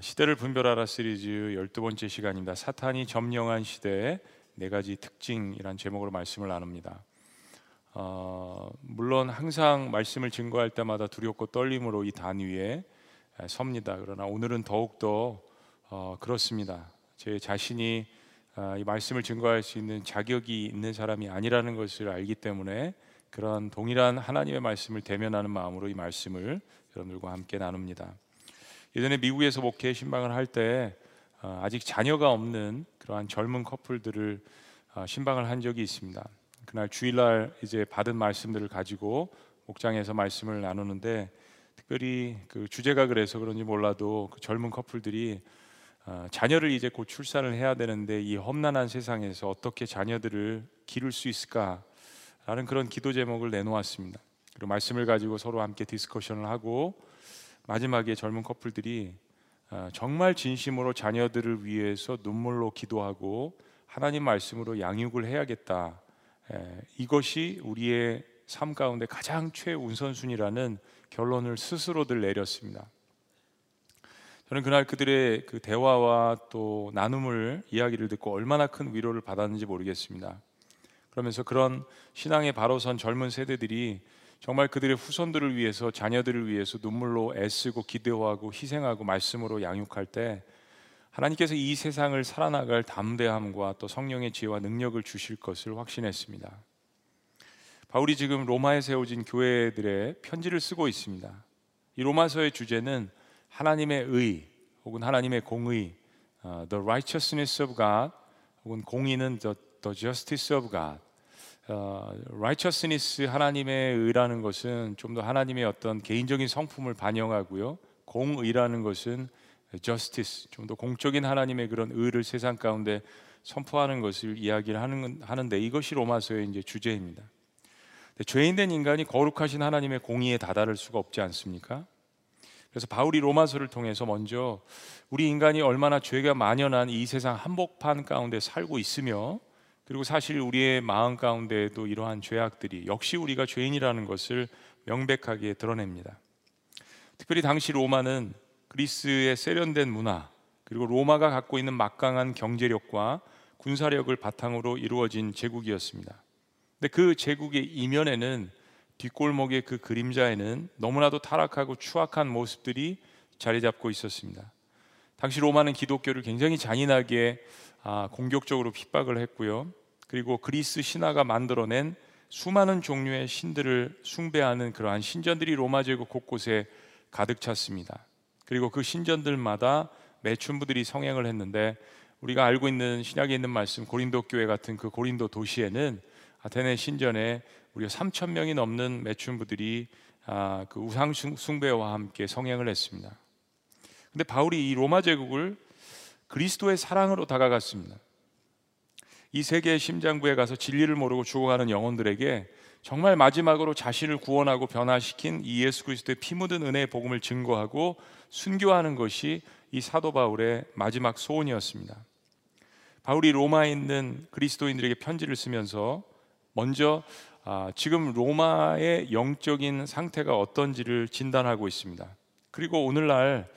시대를 분별하라 시리즈 12번째 시간입니다. 사탄이 점령한 시대의 네 가지 특징이란 제목으로 말씀을 나눕니다. 어, 물론 항상 말씀을 증거할 때마다 두렵고 떨림으로 이 단 위에 섭니다. 그러나 오늘은 더욱더 어, 그렇습니다. 제 자신이 어, 이 말씀을 증거할 수 있는 자격이 있는 사람이 아니라는 것을 알기 때문에 그런 동일한 하나님의 말씀을 대면하는 마음으로 이 말씀을 여러분들과 함께 나눕니다. 예전에 미국에서 목회 신방을 할때 어, 아직 자녀가 없는 그러한 젊은 커플들을 어, 신방을 한 적이 있습니다. 그날 주일날 이제 받은 말씀들을 가지고 목장에서 말씀을 나누는데 특별히 그 주제가 그래서 그런지 몰라도 그 젊은 커플들이 어, 자녀를 이제 곧 출산을 해야 되는데 이 험난한 세상에서 어떻게 자녀들을 기를 수 있을까라는 그런 기도 제목을 내놓았습니다. 그리고 말씀을 가지고 서로 함께 discussion을 하고 마지막에 젊은 커플들이 어, 정말 진심으로 자녀들을 위해서 눈물로 기도하고 하나님 말씀으로 양육을 해야겠다. 이것이 우리의 삶 가운데 가장 최우선순위라는 결론을 스스로들 내렸습니다. 저는 그날 그들의 그 대화와 또 나눔을 이야기를 듣고 얼마나 큰 위로를 받았는지 모르겠습니다. 그러면서 그런 신앙에 바로 선 젊은 세대들이 정말 그들의 후손들을 위해서 자녀들을 위해서 눈물로 애쓰고 기도하고 희생하고 말씀으로 양육할 때 하나님께서 이 세상을 살아나갈 담대함과 또 성령의 지혜와 능력을 주실 것을 확신했습니다. 바울이 지금 로마에 세워진 교회들의 편지를 쓰고 있습니다. 이 로마서의 주제는 하나님의 의 혹은 하나님의 공의, uh, the righteousness of God 혹은 공의는 the, the justice of God. 어, righteousness 하나님의 의라는 것은 좀 더 하나님의 어떤 개인적인 성품을 반영하고요. 공의라는 것은 justice 좀 더 공적인 하나님의 그런 의를 세상 가운데 선포하는 것을 이야기를 하는 하는데 이것이 로마서의 이제 주제입니다. 죄인된 인간이 거룩하신 하나님의 공의에 다다를 수가 없지 않습니까? 그래서 바울이 로마서를 통해서 먼저 우리 인간이 얼마나 죄가 만연한 이 세상 한복판 가운데 살고 있으며 그리고 사실 우리의 마음 가운데에도 이러한 죄악들이 역시 우리가 죄인이라는 것을 명백하게 드러냅니다. 특별히 당시 로마는 그리스의 세련된 문화 그리고 로마가 갖고 있는 막강한 경제력과 군사력을 바탕으로 이루어진 제국이었습니다. 근데 그 제국의 이면에는 뒷골목의 그 그림자에는 너무나도 타락하고 추악한 모습들이 자리 잡고 있었습니다. 당시 로마는 기독교를 굉장히 잔인하게 아, 공격적으로 핍박을 했고요. 그리고 그리스 신화가 만들어낸 수많은 종류의 신들을 숭배하는 그러한 신전들이 로마 제국 곳곳에 가득 찼습니다. 그리고 그 신전들마다 매춘부들이 성행을 했는데 우리가 알고 있는 신약에 있는 말씀 고린도 교회 같은 그 고린도 도시에는 아테네 신전에 우리가 3천 명이 넘는 매춘부들이 아, 그 우상 숭배와 함께 성행을 했습니다. 근데 바울이 이 로마 제국을 그리스도의 사랑으로 다가갔습니다. 이 세계의 심장부에 가서 진리를 모르고 죽어가는 영혼들에게 정말 마지막으로 자신을 구원하고 변화시킨 이 예수 그리스도의 피 묻은 은혜의 복음을 증거하고 순교하는 것이 이 사도 바울의 마지막 소원이었습니다. 바울이 로마에 있는 그리스도인들에게 편지를 쓰면서 먼저 아, 지금 로마의 영적인 상태가 어떤지를 진단하고 있습니다. 그리고 오늘날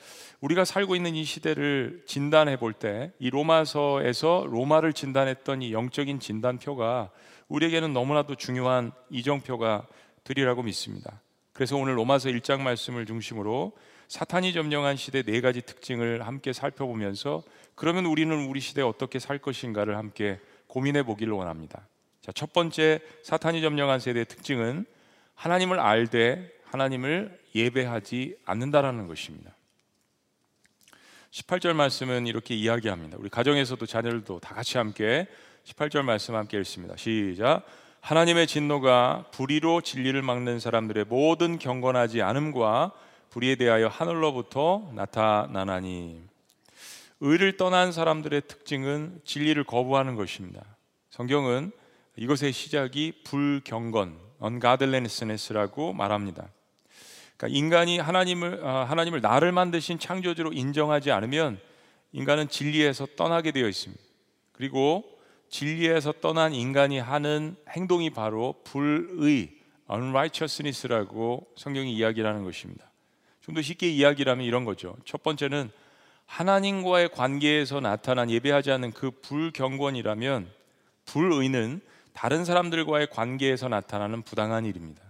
우리가 살고 있는 이 시대를 진단해 볼 때 이 로마서에서 로마를 진단했던 이 영적인 진단표가 우리에게는 너무나도 중요한 이정표가 되리라고 믿습니다. 그래서 오늘 로마서 1장 말씀을 중심으로 사탄이 점령한 시대 네 가지 특징을 함께 살펴보면서 그러면 우리는 우리 시대에 어떻게 살 것인가를 함께 고민해 보기를 원합니다. 자, 첫 번째 사탄이 점령한 세대의 특징은 하나님을 알되 하나님을 예배하지 않는다라는 것입니다. 18절 말씀은 이렇게 이야기합니다. 우리 가정에서도 자녀들도 다 같이 함께 18절 말씀 함께 읽습니다. 시작. 하나님의 진노가 불의로 진리를 막는 사람들의 모든 경건하지 않음과 불의에 대하여 하늘로부터 나타나나니 의를 떠난 사람들의 특징은 진리를 거부하는 것입니다. 성경은 이것의 시작이 불경건, ungodliness라고 말합니다. 그러니까 인간이 하나님을 아, 하나님을 나를 만드신 창조주로 인정하지 않으면 인간은 진리에서 떠나게 되어 있습니다. 그리고 진리에서 떠난 인간이 하는 행동이 바로 불의 unrighteousness라고 성경이 이야기를 하는 것입니다. 좀 더 쉽게 이야기를 하면 이런 거죠. 첫 번째는 하나님과의 관계에서 나타난 예배하지 않는 그 불경건이라면 불의는 다른 사람들과의 관계에서 나타나는 부당한 일입니다.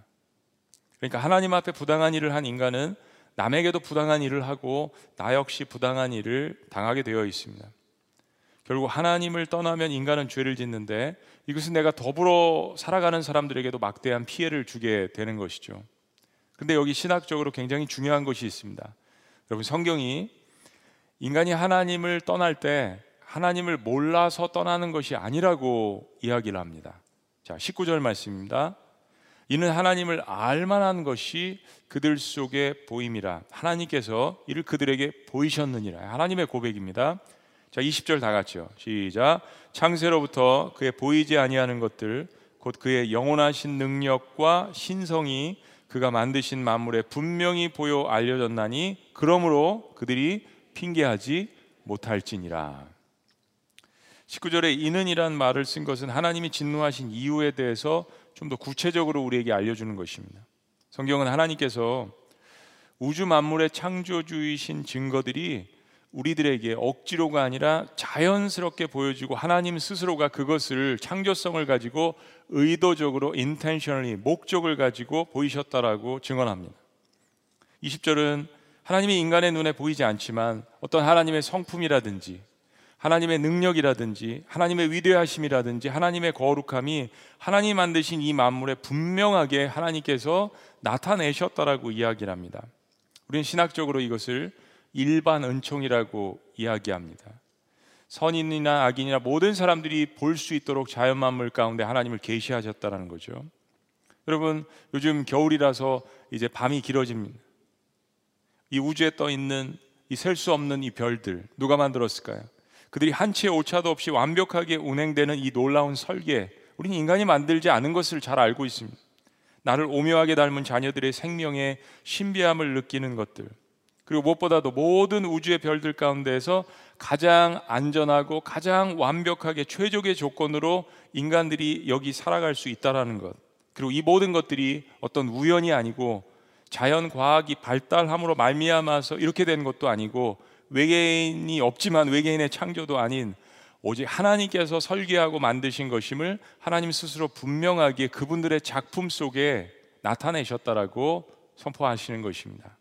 그러니까 하나님 앞에 부당한 일을 한 인간은 남에게도 부당한 일을 하고 나 역시 부당한 일을 당하게 되어 있습니다. 결국 하나님을 떠나면 인간은 죄를 짓는데 이것은 내가 더불어 살아가는 사람들에게도 막대한 피해를 주게 되는 것이죠. 근데 여기 신학적으로 굉장히 중요한 것이 있습니다. 여러분 성경이 인간이 하나님을 떠날 때 하나님을 몰라서 떠나는 것이 아니라고 이야기를 합니다. 자, 19절 말씀입니다. 이는 하나님을 알만한 것이 그들 속에 보임이라. 하나님께서 이를 그들에게 보이셨느니라. 하나님의 고백입니다. 자, 20절 다 같이요. 시작. 창세로부터 그의 보이지 아니하는 것들 곧 그의 영원하신 능력과 신성이 그가 만드신 만물에 분명히 보여 알려졌나니 그러므로 그들이 핑계하지 못할지니라. 19절에 이는이란 말을 쓴 것은 하나님이 진노하신 이유에 대해서 좀 더 구체적으로 우리에게 알려주는 것입니다. 성경은 하나님께서 우주 만물의 창조주이신 증거들이 우리들에게 억지로가 아니라 자연스럽게 보여지고 하나님 스스로가 그것을 창조성을 가지고 의도적으로 intentionally 목적을 가지고 보이셨다라고 증언합니다. 20절은 하나님이 인간의 눈에 보이지 않지만 어떤 하나님의 성품이라든지 하나님의 능력이라든지 하나님의 위대하심이라든지 하나님의 거룩함이 하나님 만드신 이 만물에 분명하게 하나님께서 나타내셨다라고 이야기를 합니다. 우리는 신학적으로 이것을 일반 은총이라고 이야기합니다. 선인이나 악인이나 모든 사람들이 볼 수 있도록 자연 만물 가운데 하나님을 계시하셨다라는 거죠. 여러분 요즘 겨울이라서 이제 밤이 길어집니다. 이 우주에 떠 있는 이 셀 수 없는 이 별들 누가 만들었을까요? 그들이 한치의 오차도 없이 완벽하게 운행되는 이 놀라운 설계, 우리는 인간이 만들지 않은 것을 잘 알고 있습니다. 나를 오묘하게 닮은 자녀들의 생명의 신비함을 느끼는 것들, 그리고 무엇보다도 모든 우주의 별들 가운데에서 가장 안전하고 가장 완벽하게 최적의 조건으로 인간들이 여기 살아갈 수 있다라는 것. 그리고 이 모든 것들이 어떤 우연이 아니고 자연 과학이 발달함으로 말미암아서 이렇게 된 것도 아니고 외계인이 없지만 외계인의 창조도 아닌 오직 하나님께서 설계하고 만드신 것임을 하나님 스스로 분명하게 그분들의 작품 속에 나타내셨다라고 선포하시는 것입니다.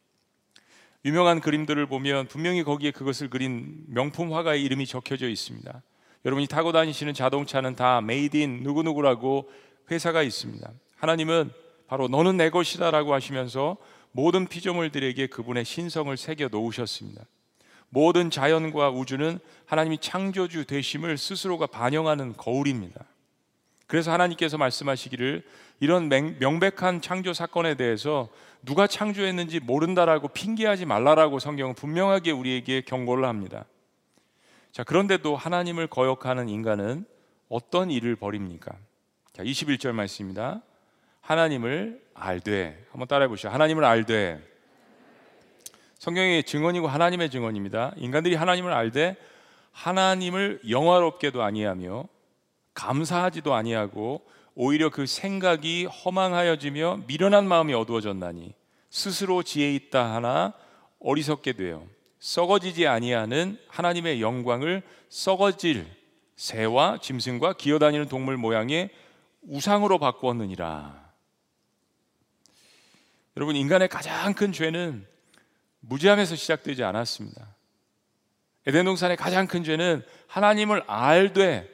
유명한 그림들을 보면 분명히 거기에 그것을 그린 명품 화가의 이름이 적혀져 있습니다. 여러분이 타고 다니시는 자동차는 다 made in 누구누구라고 회사가 있습니다. 하나님은 바로 너는 내 것이다라고 하시면서 모든 피조물들에게 그분의 신성을 새겨 놓으셨습니다. 모든 자연과 우주는 하나님이 창조주 되심을 스스로가 반영하는 거울입니다. 그래서 하나님께서 말씀하시기를 이런 명백한 창조 사건에 대해서 누가 창조했는지 모른다라고 핑계하지 말라라고 성경은 분명하게 우리에게 경고를 합니다. 자, 그런데도 하나님을 거역하는 인간은 어떤 일을 벌입니까? 자, 21절 말씀입니다. 하나님을 알되 한번 따라해 보시죠. 하나님을 알되 성경의 증언이고 하나님의 증언입니다. 인간들이 하나님을 알되 하나님을 영화롭게도 아니하며 감사하지도 아니하고 오히려 그 생각이 허망하여지며 미련한 마음이 어두워졌나니 스스로 지혜 있다 하나 어리석게 되어 썩어지지 아니하는 하나님의 영광을 썩어질 새와 짐승과 기어다니는 동물 모양의 우상으로 바꾸었느니라. 여러분 인간의 가장 큰 죄는 무지함에서 시작되지 않았습니다. 에덴 동산의 가장 큰 죄는 하나님을 알되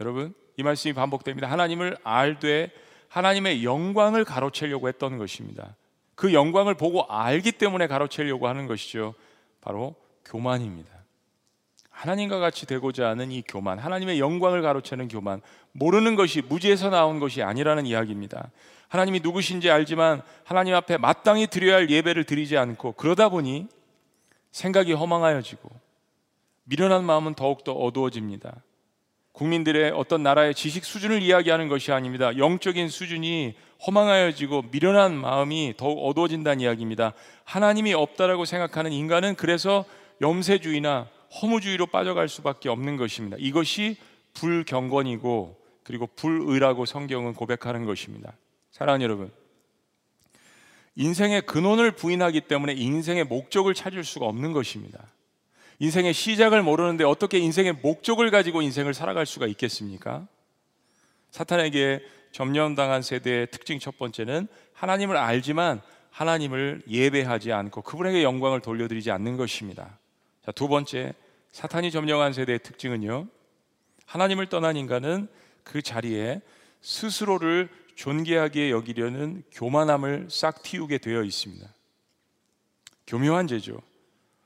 여러분 이 말씀이 반복됩니다. 하나님을 알되 하나님의 영광을 가로채려고 했던 것입니다. 그 영광을 보고 알기 때문에 가로채려고 하는 것이죠. 바로 교만입니다. 하나님과 같이 되고자 하는 이 교만, 하나님의 영광을 가로채는 교만, 모르는 것이 무지에서 나온 것이 아니라는 이야기입니다. 하나님이 누구신지 알지만 하나님 앞에 마땅히 드려야 할 예배를 드리지 않고 그러다 보니 생각이 허망하여지고 미련한 마음은 더욱더 어두워집니다. 국민들의 어떤 나라의 지식 수준을 이야기하는 것이 아닙니다. 영적인 수준이 허망하여지고 미련한 마음이 더욱 어두워진다는 이야기입니다. 하나님이 없다라고 생각하는 인간은 그래서 염세주의나 허무주의로 빠져갈 수밖에 없는 것입니다. 이것이 불경건이고 그리고 불의라고 성경은 고백하는 것입니다. 사랑하는 여러분, 인생의 근원을 부인하기 때문에 인생의 목적을 찾을 수가 없는 것입니다. 인생의 시작을 모르는데 어떻게 인생의 목적을 가지고 인생을 살아갈 수가 있겠습니까? 사탄에게 점령당한 세대의 특징 첫 번째는 하나님을 알지만 하나님을 예배하지 않고 그분에게 영광을 돌려드리지 않는 것입니다. 자, 두 번째, 사탄이 점령한 세대의 특징은요. 하나님을 떠난 인간은 그 자리에 스스로를 존귀하게 여기려는 교만함을 싹 틔우게 되어 있습니다. 교묘한 죄죠.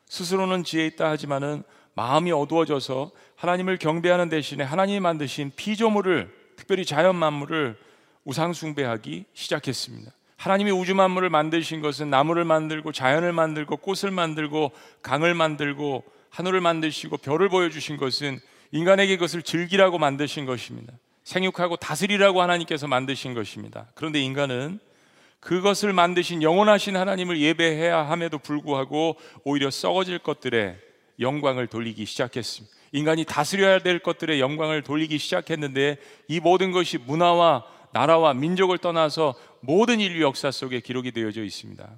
스스로는 지혜 있다 하지만은 마음이 어두워져서 하나님을 경배하는 대신에 하나님이 만드신 피조물을 특별히 자연 만물을 우상 숭배하기 시작했습니다. 하나님이 우주 만물을 만드신 것은 나무를 만들고 자연을 만들고 꽃을 만들고 강을 만들고 하늘을 만드시고 별을 보여주신 것은 인간에게 그것을 즐기라고 만드신 것입니다. 생육하고 다스리라고 하나님께서 만드신 것입니다. 그런데 인간은 그것을 만드신 영원하신 하나님을 예배해야 함에도 불구하고 오히려 썩어질 것들에 영광을 돌리기 시작했습니다. 인간이 다스려야 될 것들의 영광을 돌리기 시작했는데 이 모든 것이 문화와 나라와 민족을 떠나서 모든 인류 역사 속에 기록이 되어져 있습니다.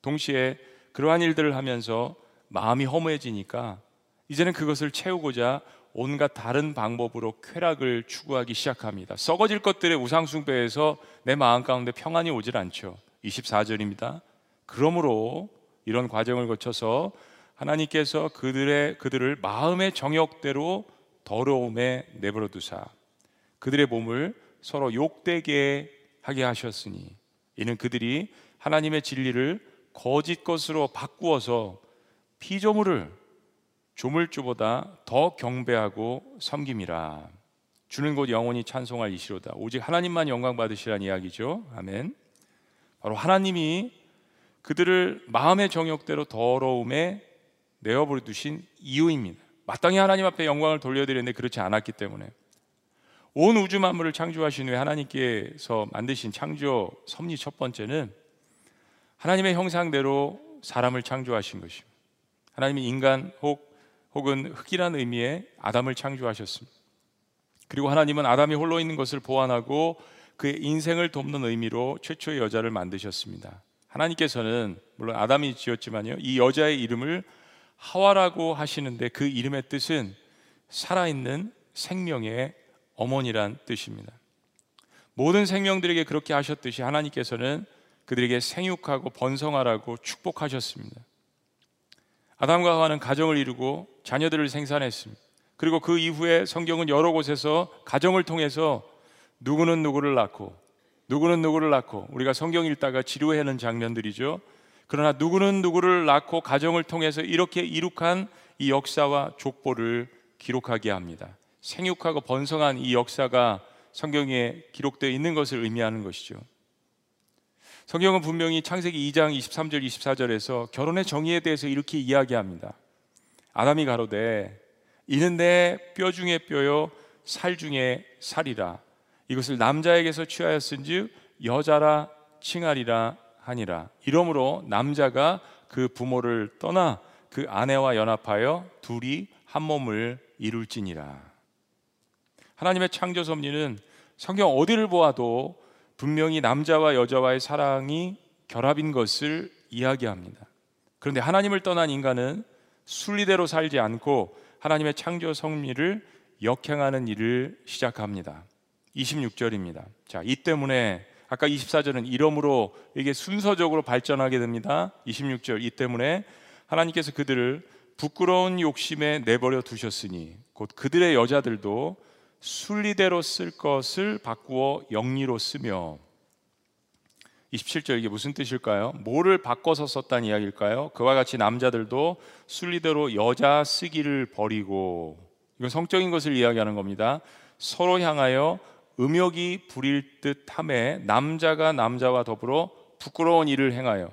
동시에 그러한 일들을 하면서 마음이 허무해지니까 이제는 그것을 채우고자 온갖 다른 방법으로 쾌락을 추구하기 시작합니다. 썩어질 것들의 우상숭배에서 내 마음 가운데 평안이 오질 않죠. 24절입니다. 그러므로 이런 과정을 거쳐서 하나님께서 그들의 그들을 마음의 정욕대로 더러움에 내버려 두사 그들의 몸을 서로 욕되게 하게 하셨으니 이는 그들이 하나님의 진리를 거짓 것으로 바꾸어서 피조물을 조물주보다 더 경배하고 섬김이라. 주는 곧 영원히 찬송할 이시로다. 오직 하나님만 영광 받으시라는 이야기죠. 아멘. 바로 하나님이 그들을 마음의 정욕대로 더러움에 내어버려 두신 이유입니다. 마땅히 하나님 앞에 영광을 돌려드렸는데 그렇지 않았기 때문에. 온 우주 만물을 창조하신 후에 하나님께서 만드신 창조 섭리 첫 번째는 하나님의 형상대로 사람을 창조하신 것입니다. 하나님이 인간 혹 혹은 흙이라는 의미의 아담을 창조하셨습니다. 그리고 하나님은 아담이 홀로 있는 것을 보완하고 그의 인생을 돕는 의미로 최초의 여자를 만드셨습니다. 하나님께서는 물론 아담이 지었지만요. 이 여자의 이름을 하와라고 하시는데 그 이름의 뜻은 살아있는 생명의 어머니란 뜻입니다. 모든 생명들에게 그렇게 하셨듯이 하나님께서는 그들에게 생육하고 번성하라고 축복하셨습니다. 아담과 하와는 가정을 이루고 자녀들을 생산했습니다. 그리고 그 이후에 성경은 여러 곳에서 가정을 통해서 누구는 누구를 낳고 누구는 누구를 낳고 우리가 성경 읽다가 지루해하는 장면들이죠. 그러나 누구는 누구를 낳고 가정을 통해서 이렇게 이룩한 이 역사와 족보를 기록하게 합니다. 생육하고 번성한 이 역사가 성경에 기록되어 있는 것을 의미하는 것이죠. 성경은 분명히 창세기 2장 23절 24절에서 결혼의 정의에 대해서 이렇게 이야기합니다. 아담이 가로되 이는 내 뼈 중에 뼈요 살 중에 살이라. 이것을 남자에게서 취하였은즉 여자라 칭하리라 하니라. 이러므로 남자가 그 부모를 떠나 그 아내와 연합하여 둘이 한 몸을 이룰지니라. 하나님의 창조 섭리는 성경 어디를 보아도 분명히 남자와 여자와의 사랑이 결합인 것을 이야기합니다. 그런데 하나님을 떠난 인간은 순리대로 살지 않고 하나님의 창조 섭리를 역행하는 일을 시작합니다. 26절입니다. 자, 이 때문에 아까 24절은 이러므로 이게 순서적으로 발전하게 됩니다. 26절 이 때문에 하나님께서 그들을 부끄러운 욕심에 내버려 두셨으니 곧 그들의 여자들도 순리대로 쓸 것을 바꾸어 영리로 쓰며 27절 이게 무슨 뜻일까요? 뭐를 바꿔서 썼다는 이야기일까요? 그와 같이 남자들도 순리대로 여자 쓰기를 버리고 이건 성적인 것을 이야기하는 겁니다. 서로 향하여 음욕이 부릴 듯함에 남자가 남자와 더불어 부끄러운 일을 행하여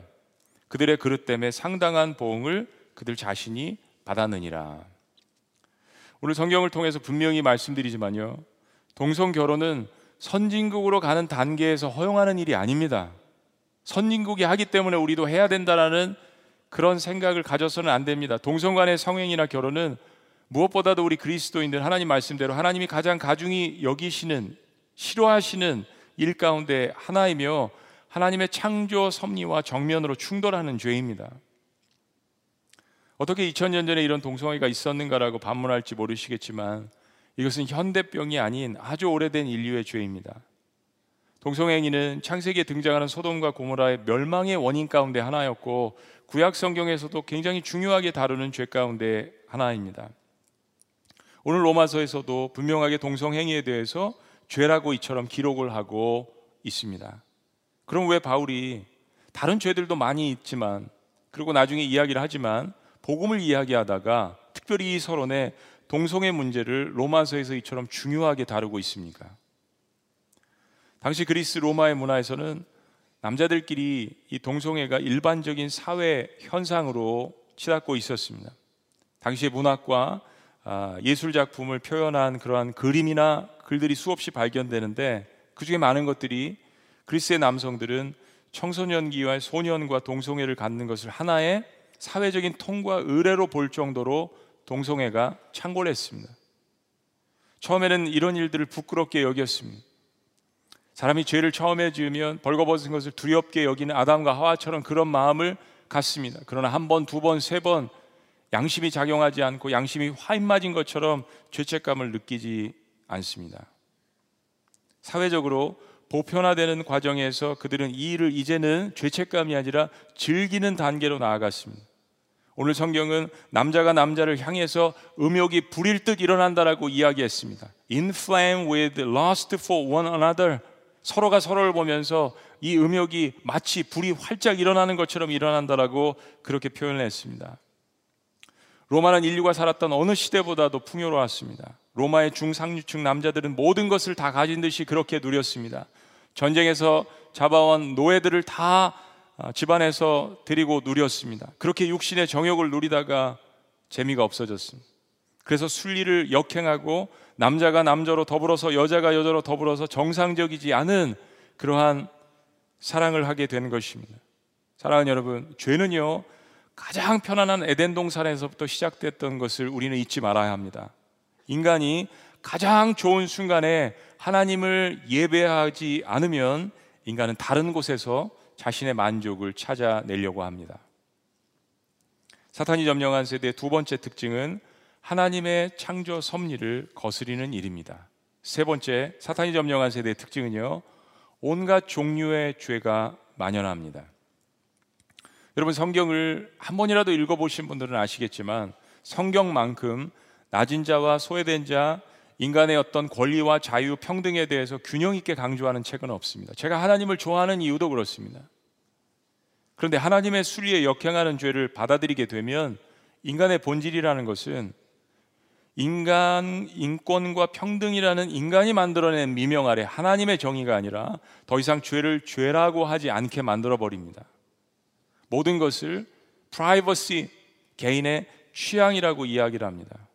그들의 그릇 때문에 상당한 보응을 그들 자신이 받았느니라. 오늘 성경을 통해서 분명히 말씀드리지만요. 동성 결혼은 선진국으로 가는 단계에서 허용하는 일이 아닙니다. 선진국이 하기 때문에 우리도 해야 된다라는 그런 생각을 가져서는 안 됩니다. 동성 간의 성행이나 결혼은 무엇보다도 우리 그리스도인들 하나님 말씀대로 하나님이 가장 가중히 여기시는 싫어하시는 일 가운데 하나이며 하나님의 창조 섭리와 정면으로 충돌하는 죄입니다. 어떻게 2000년 전에 이런 동성애가 있었는가라고 반문할지 모르시겠지만 이것은 현대병이 아닌 아주 오래된 인류의 죄입니다. 동성행위는 창세기에 등장하는 소돔과 고모라의 멸망의 원인 가운데 하나였고 구약 성경에서도 굉장히 중요하게 다루는 죄 가운데 하나입니다. 오늘 로마서에서도 분명하게 동성행위에 대해서 죄라고 이처럼 기록을 하고 있습니다. 그럼 왜 바울이 다른 죄들도 많이 있지만 그리고 나중에 이야기를 하지만 복음을 이야기하다가 특별히 이 서론에 동성애 문제를 로마서에서 이처럼 중요하게 다루고 있습니까? 당시 그리스 로마의 문화에서는 남자들끼리 이 동성애가 일반적인 사회 현상으로 치닫고 있었습니다. 당시의 문학과 아, 예술 작품을 표현한 그러한 그림이나 글들이 수없이 발견되는데 그 중에 많은 것들이 그리스의 남성들은 청소년기와 소년과 동성애를 갖는 것을 하나의 사회적인 통과 의례로 볼 정도로 동성애가 창궐했습니다. 처음에는 이런 일들을 부끄럽게 여겼습니다. 사람이 죄를 처음에 지으면 벌거벗은 것을 두렵게 여기는 아담과 하와처럼 그런 마음을 갖습니다. 그러나 한 번, 두 번, 세 번 양심이 작용하지 않고 양심이 화인 맞은 것처럼 죄책감을 느끼지 않습니다. 사회적으로 보편화되는 과정에서 그들은 이 일을 이제는 죄책감이 아니라 즐기는 단계로 나아갔습니다. 오늘 성경은 남자가 남자를 향해서 음욕이 불일 듯 일어난다라고 이야기했습니다. Inflame with lust for one another. 서로가 서로를 보면서 이 음욕이 마치 불이 활짝 일어나는 것처럼 일어난다라고 그렇게 표현을 했습니다. 로마는 인류가 살았던 어느 시대보다도 풍요로웠습니다. 로마의 중상류층 남자들은 모든 것을 다 가진 듯이 그렇게 누렸습니다. 전쟁에서 잡아온 노예들을 다 아, 집안에서 데리고 누렸습니다. 그렇게 육신의 정욕을 누리다가 재미가 없어졌습니다. 그래서 순리를 역행하고 남자가 남자로 더불어서 여자가 여자로 더불어서 정상적이지 않은 그러한 사랑을 하게 된 것입니다. 사랑하는 여러분, 죄는요, 가장 편안한 에덴 동산에서부터 시작됐던 것을 우리는 잊지 말아야 합니다. 인간이 가장 좋은 순간에 하나님을 예배하지 않으면 인간은 다른 곳에서 자신의 만족을 찾아내려고 합니다. 사탄이 점령한 세대의 두 번째 특징은 하나님의 창조 섭리를 거스리는 일입니다. 세 번째, 사탄이 점령한 세대의 특징은요, 온갖 종류의 죄가 만연합니다. 여러분, 성경을 한 번이라도 읽어보신 분들은 아시겠지만, 성경만큼 낮은 자와 소외된 자, 인간의 어떤 권리와 자유, 평등에 대해서 균형 있게 강조하는 책은 없습니다. 제가 하나님을 좋아하는 이유도 그렇습니다. 그런데 하나님의 순리에 역행하는 죄를 받아들이게 되면 인간의 본질이라는 것은 인간 인권과 평등이라는 인간이 만들어낸 미명 아래 하나님의 정의가 아니라 더 이상 죄를 죄라고 하지 않게 만들어 버립니다. 모든 것을 프라이버시 개인의 취향이라고 이야기를 합니다.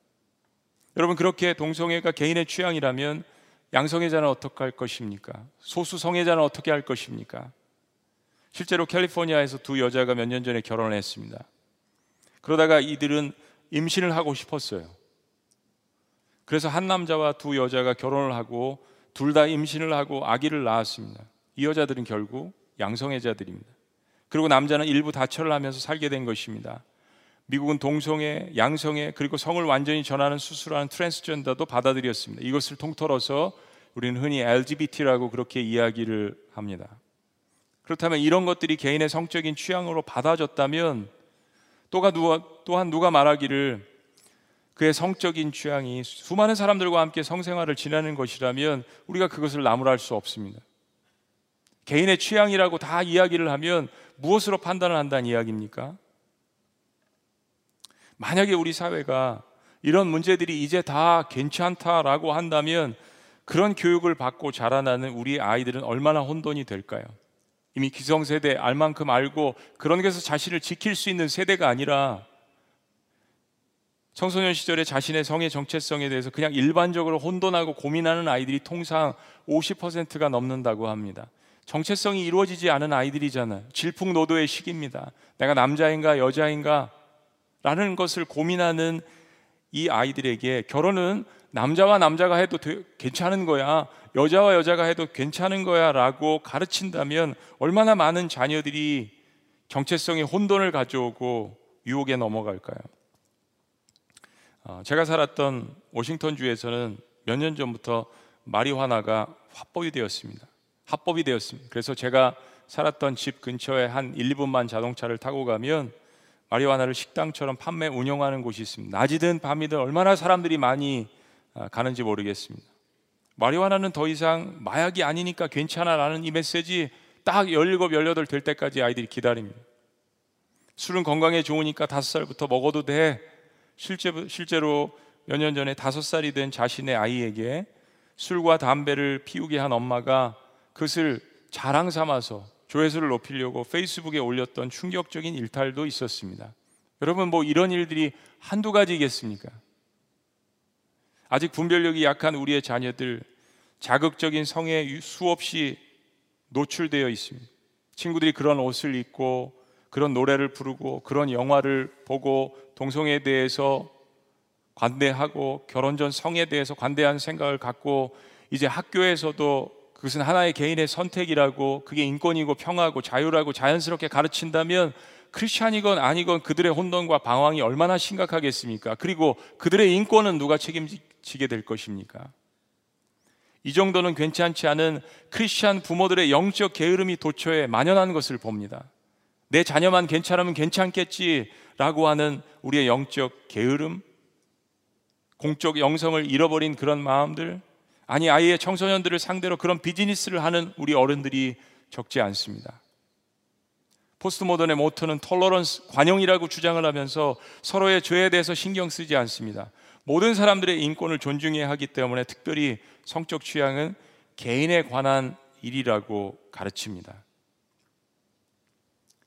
여러분 그렇게 동성애가 개인의 취향이라면 양성애자는 어떻게 할 것입니까? 소수 성애자는 어떻게 할 것입니까? 실제로 캘리포니아에서 두 여자가 몇 년 전에 결혼을 했습니다. 그러다가 이들은 임신을 하고 싶었어요. 그래서 한 남자와 두 여자가 결혼을 하고 둘 다 임신을 하고 아기를 낳았습니다. 이 여자들은 결국 양성애자들입니다. 그리고 남자는 일부 다처를 하면서 살게 된 것입니다. 미국은 동성애, 양성애 그리고 성을 완전히 전하는 수술하는 트랜스젠더도 받아들였습니다. 이것을 통틀어서 우리는 흔히 LGBT라고 그렇게 이야기를 합니다. 그렇다면 이런 것들이 개인의 성적인 취향으로 받아졌다면 또가 누가 또한 누가 말하기를 그의 성적인 취향이 수많은 사람들과 함께 성생활을 지내는 것이라면 우리가 그것을 나무랄 수 없습니다. 개인의 취향이라고 다 이야기를 하면 무엇으로 판단을 한다는 이야기입니까? 만약에 우리 사회가 이런 문제들이 이제 다 괜찮다라고 한다면 그런 교육을 받고 자라나는 우리 아이들은 얼마나 혼돈이 될까요? 이미 기성세대 알 만큼 알고 그런 것에서 자신을 지킬 수 있는 세대가 아니라 청소년 시절에 자신의 성의 정체성에 대해서 그냥 일반적으로 혼돈하고 고민하는 아이들이 통상 50%가 넘는다고 합니다. 정체성이 이루어지지 않은 아이들이잖아요. 질풍노도의 시기입니다. 내가 남자인가 여자인가 라는 것을 고민하는 이 아이들에게 결혼은 남자와 남자가 해도 괜찮은 거야. 여자와 여자가 해도 괜찮은 거야. 라고 가르친다면 얼마나 많은 자녀들이 정체성의 혼돈을 가져오고 유혹에 넘어갈까요? 어, 제가 살았던 워싱턴 주에서는 몇 년 전부터 마리화나가 합법이 되었습니다. 합법이 되었습니다. 그래서 제가 살았던 집 근처에 한 1, 2분만 자동차를 타고 가면 마리화나를 식당처럼 판매 운영하는 곳이 있습니다. 낮이든 밤이든 얼마나 사람들이 많이 아, 가는지 모르겠습니다. 마리화나는 더 이상 마약이 아니니까 괜찮아라는 이 메시지 딱 17, 18될 때까지 아이들이 기다립니다. 술은 건강에 좋으니까 다섯 살부터 먹어도 돼. 실제, 실제로 몇 년 전에 다섯 살이 된 자신의 아이에게 술과 담배를 피우게 한 엄마가 그것을 자랑 삼아서 조회수를 높이려고 페이스북에 올렸던 충격적인 일탈도 있었습니다. 여러분 뭐 이런 일들이 한두 가지겠습니까? 아직 분별력이 약한 우리의 자녀들 자극적인 성에 수없이 노출되어 있습니다. 친구들이 그런 옷을 입고 그런 노래를 부르고 그런 영화를 보고 동성애에 대해서 관대하고 결혼 전 성에 대해서 관대한 생각을 갖고 이제 학교에서도 그것은 하나의 개인의 선택이라고 그게 인권이고 평화고 자유라고 자연스럽게 가르친다면 크리스찬이건 아니건 그들의 혼돈과 방황이 얼마나 심각하겠습니까? 그리고 그들의 인권은 누가 책임지게 될 것입니까? 이 정도는 괜찮지 않은 크리스찬 부모들의 영적 게으름이 도처에 만연한 것을 봅니다. 내 자녀만 괜찮으면 괜찮겠지라고 하는 우리의 영적 게으름, 공적 영성을 잃어버린 그런 마음들, 아니 아이의 청소년들을 상대로 그런 비즈니스를 하는 우리 어른들이 적지 않습니다. 포스트 모던의 모토는 톨러런스, 관용이라고 주장을 하면서 서로의 죄에 대해서 신경 쓰지 않습니다. 모든 사람들의 인권을 존중해야 하기 때문에 특별히 성적 취향은 개인에 관한 일이라고 가르칩니다.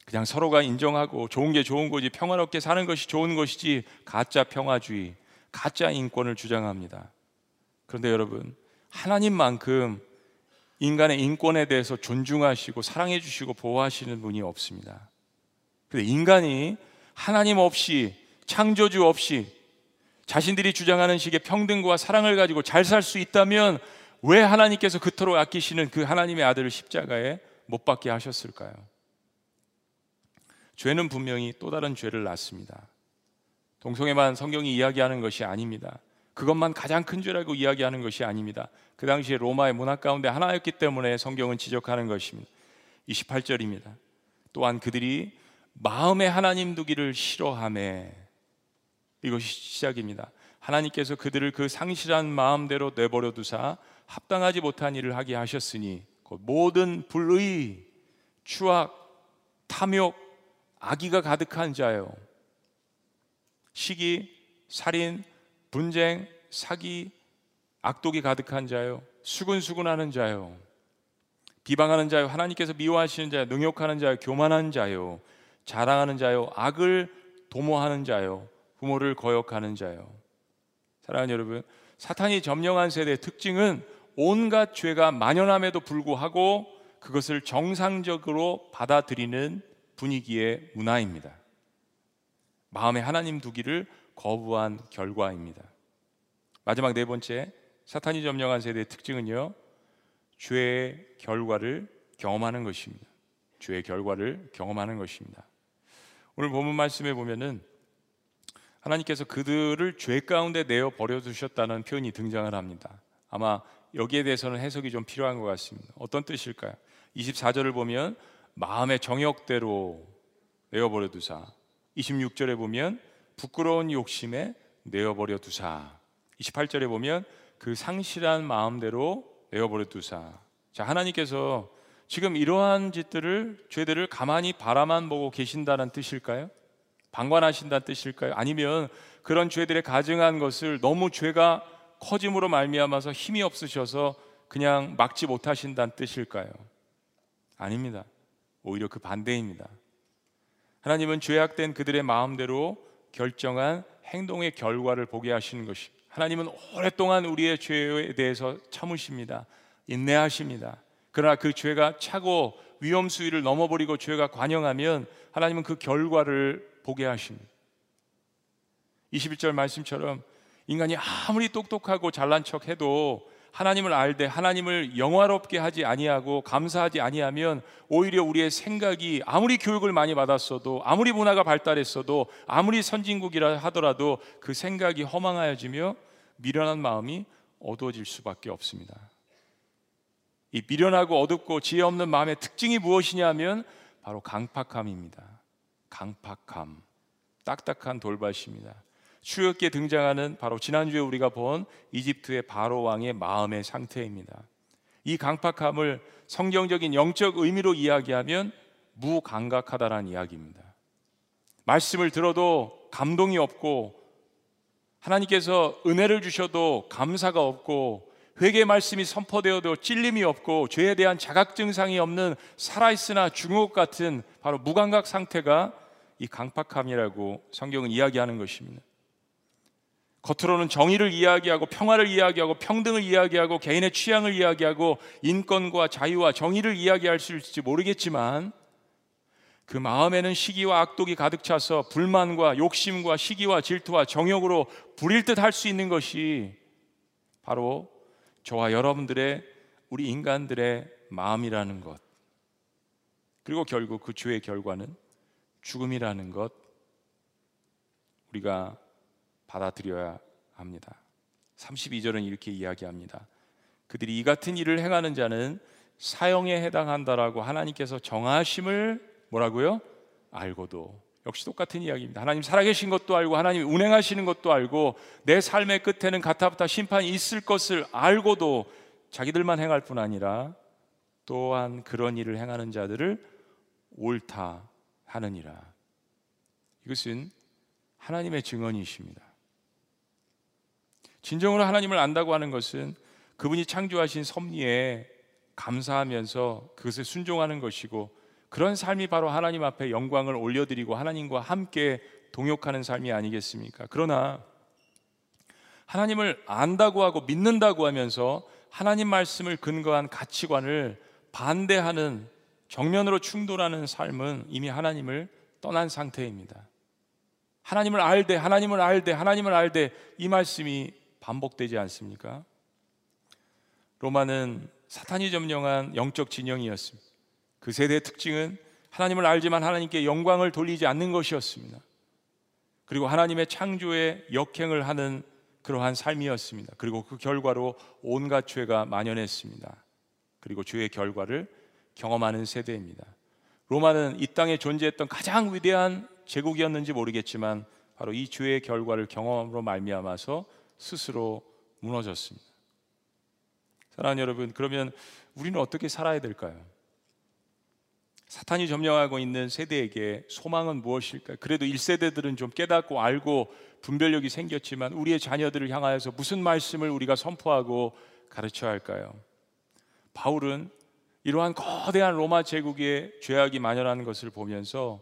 그냥 서로가 인정하고 좋은 게 좋은 거지 평화롭게 사는 것이 좋은 것이지 가짜 평화주의, 가짜 인권을 주장합니다. 그런데 여러분, 하나님만큼 인간의 인권에 대해서 존중하시고 사랑해 주시고 보호하시는 분이 없습니다. 근데 인간이 하나님 없이 창조주 없이 자신들이 주장하는 식의 평등과 사랑을 가지고 잘 살 수 있다면 왜 하나님께서 그토록 아끼시는 그 하나님의 아들을 십자가에 못 박게 하셨을까요? 죄는 분명히 또 다른 죄를 낳습니다. 동성애만 성경이 이야기하는 것이 아닙니다. 그것만 가장 큰 죄라고 이야기하는 것이 아닙니다. 그 당시에 로마의 문화 가운데 하나였기 때문에 성경은 지적하는 것입니다. 28절입니다. 또한 그들이 마음에 하나님 두기를 싫어함에 이것이 시작입니다. 하나님께서 그들을 그 상실한 마음대로 내버려 두사 합당하지 못한 일을 하게 하셨으니 모든 불의, 추악, 탐욕, 악의가 가득한 자요. 시기, 살인, 분쟁, 사기, 악독이 가득한 자요. 수근수근하는 자요. 비방하는 자요. 하나님께서 미워하시는 자요. 능욕하는 자요. 교만한 자요. 자랑하는 자요. 악을 도모하는 자요. 부모를 거역하는 자요. 사랑하는 여러분, 사탄이 점령한 세대의 특징은 온갖 죄가 만연함에도 불구하고 그것을 정상적으로 받아들이는 분위기의 문화입니다. 마음에 하나님 두기를 거부한 결과입니다. 마지막 네 번째, 사탄이 점령한 세대의 특징은요, 죄의 결과를 경험하는 것입니다. 죄의 결과를 경험하는 것입니다. 오늘 본문 말씀에 보면은 하나님께서 그들을 죄 가운데 내어 버려 두셨다는 표현이 등장을 합니다. 아마 여기에 대해서는 해석이 좀 필요한 것 같습니다. 어떤 뜻일까요? 24절을 보면 마음의 정욕대로 내어 버려 두사. 26절에 보면 부끄러운 욕심에 내어 버려 두사. 28절에 보면 그 상실한 마음대로 내어 버려 두사. 자, 하나님께서 지금 이러한 짓들을 죄들을 가만히 바라만 보고 계신다는 뜻일까요? 방관하신다는 뜻일까요? 아니면 그런 죄들에 가증한 것을 너무 죄가 커짐으로 말미암아서 힘이 없으셔서 그냥 막지 못하신다는 뜻일까요? 아닙니다. 오히려 그 반대입니다. 하나님은 죄악된 그들의 마음대로 결정한 행동의 결과를 보게 하시는 것이 하나님은 오랫동안 우리의 죄에 대해서 참으십니다. 인내하십니다. 그러나 그 죄가 차고 위험 수위를 넘어버리고 죄가 관영하면 하나님은 그 결과를 보게 하십니다. 21절 말씀처럼 인간이 아무리 똑똑하고 잘난 척 해도 하나님을 알되 하나님을 영화롭게 하지 아니하고 감사하지 아니하면 오히려 우리의 생각이 아무리 교육을 많이 받았어도 아무리 문화가 발달했어도 아무리 선진국이라 하더라도 그 생각이 허망하여지며 미련한 마음이 어두워질 수밖에 없습니다. 이 미련하고 어둡고 지혜 없는 마음의 특징이 무엇이냐면 바로 강팍함입니다. 강팍함. 딱딱한 돌밭입니다. 추엽게 등장하는 바로 지난주에 우리가 본 이집트의 바로 왕의 마음의 상태입니다. 이 강팍함을 성경적인 영적 의미로 이야기하면 무감각하다라는 이야기입니다. 말씀을 들어도 감동이 없고 하나님께서 은혜를 주셔도 감사가 없고 회개 말씀이 선포되어도 찔림이 없고 죄에 대한 자각 증상이 없는 살아있으나 중국 같은 바로 무감각 상태가 이 강팍함이라고 성경은 이야기하는 것입니다. 겉으로는 정의를 이야기하고 평화를 이야기하고 평등을 이야기하고 개인의 취향을 이야기하고 인권과 자유와 정의를 이야기할 수 있을지 모르겠지만 그 마음에는 시기와 악독이 가득 차서 불만과 욕심과 시기와 질투와 정욕으로 부릴 듯 할 수 있는 것이 바로 저와 여러분들의 우리 인간들의 마음이라는 것. 그리고 결국 그 죄의 결과는 죽음이라는 것 우리가 받아들여야 합니다. 32절은 이렇게 이야기합니다. 그들이 이 같은 일을 행하는 자는 사형에 해당한다라고 하나님께서 정하심을 뭐라고요? 알고도 역시 똑같은 이야기입니다. 하나님 살아계신 것도 알고 하나님 운행하시는 것도 알고 내 삶의 끝에는 가타부타 심판이 있을 것을 알고도 자기들만 행할 뿐 아니라 또한 그런 일을 행하는 자들을 옳다 하느니라. 이것은 하나님의 증언이십니다. 진정으로 하나님을 안다고 하는 것은 그분이 창조하신 섭리에 감사하면서 그것에 순종하는 것이고 그런 삶이 바로 하나님 앞에 영광을 올려드리고 하나님과 함께 동역하는 삶이 아니겠습니까? 그러나 하나님을 안다고 하고 믿는다고 하면서 하나님 말씀을 근거한 가치관을 반대하는 정면으로 충돌하는 삶은 이미 하나님을 떠난 상태입니다. 하나님을 알되, 하나님을 알되, 하나님을 알되 이 말씀이 반복되지 않습니까? 로마는 사탄이 점령한 영적 진영이었습니다. 그 세대의 특징은 하나님을 알지만 하나님께 영광을 돌리지 않는 것이었습니다. 그리고 하나님의 창조에 역행을 하는 그러한 삶이었습니다. 그리고 그 결과로 온갖 죄가 만연했습니다. 그리고 죄의 결과를 경험하는 세대입니다. 로마는 이 땅에 존재했던 가장 위대한 제국이었는지 모르겠지만 바로 이 죄의 결과를 경험으로 말미암아서 스스로 무너졌습니다. 사랑하는 여러분, 그러면 우리는 어떻게 살아야 될까요? 사탄이 점령하고 있는 세대에게 소망은 무엇일까요? 그래도 1세대들은 좀 깨닫고 알고 분별력이 생겼지만 우리의 자녀들을 향하여서 무슨 말씀을 우리가 선포하고 가르쳐야 할까요? 바울은 이러한 거대한 로마 제국의 죄악이 만연하는 것을 보면서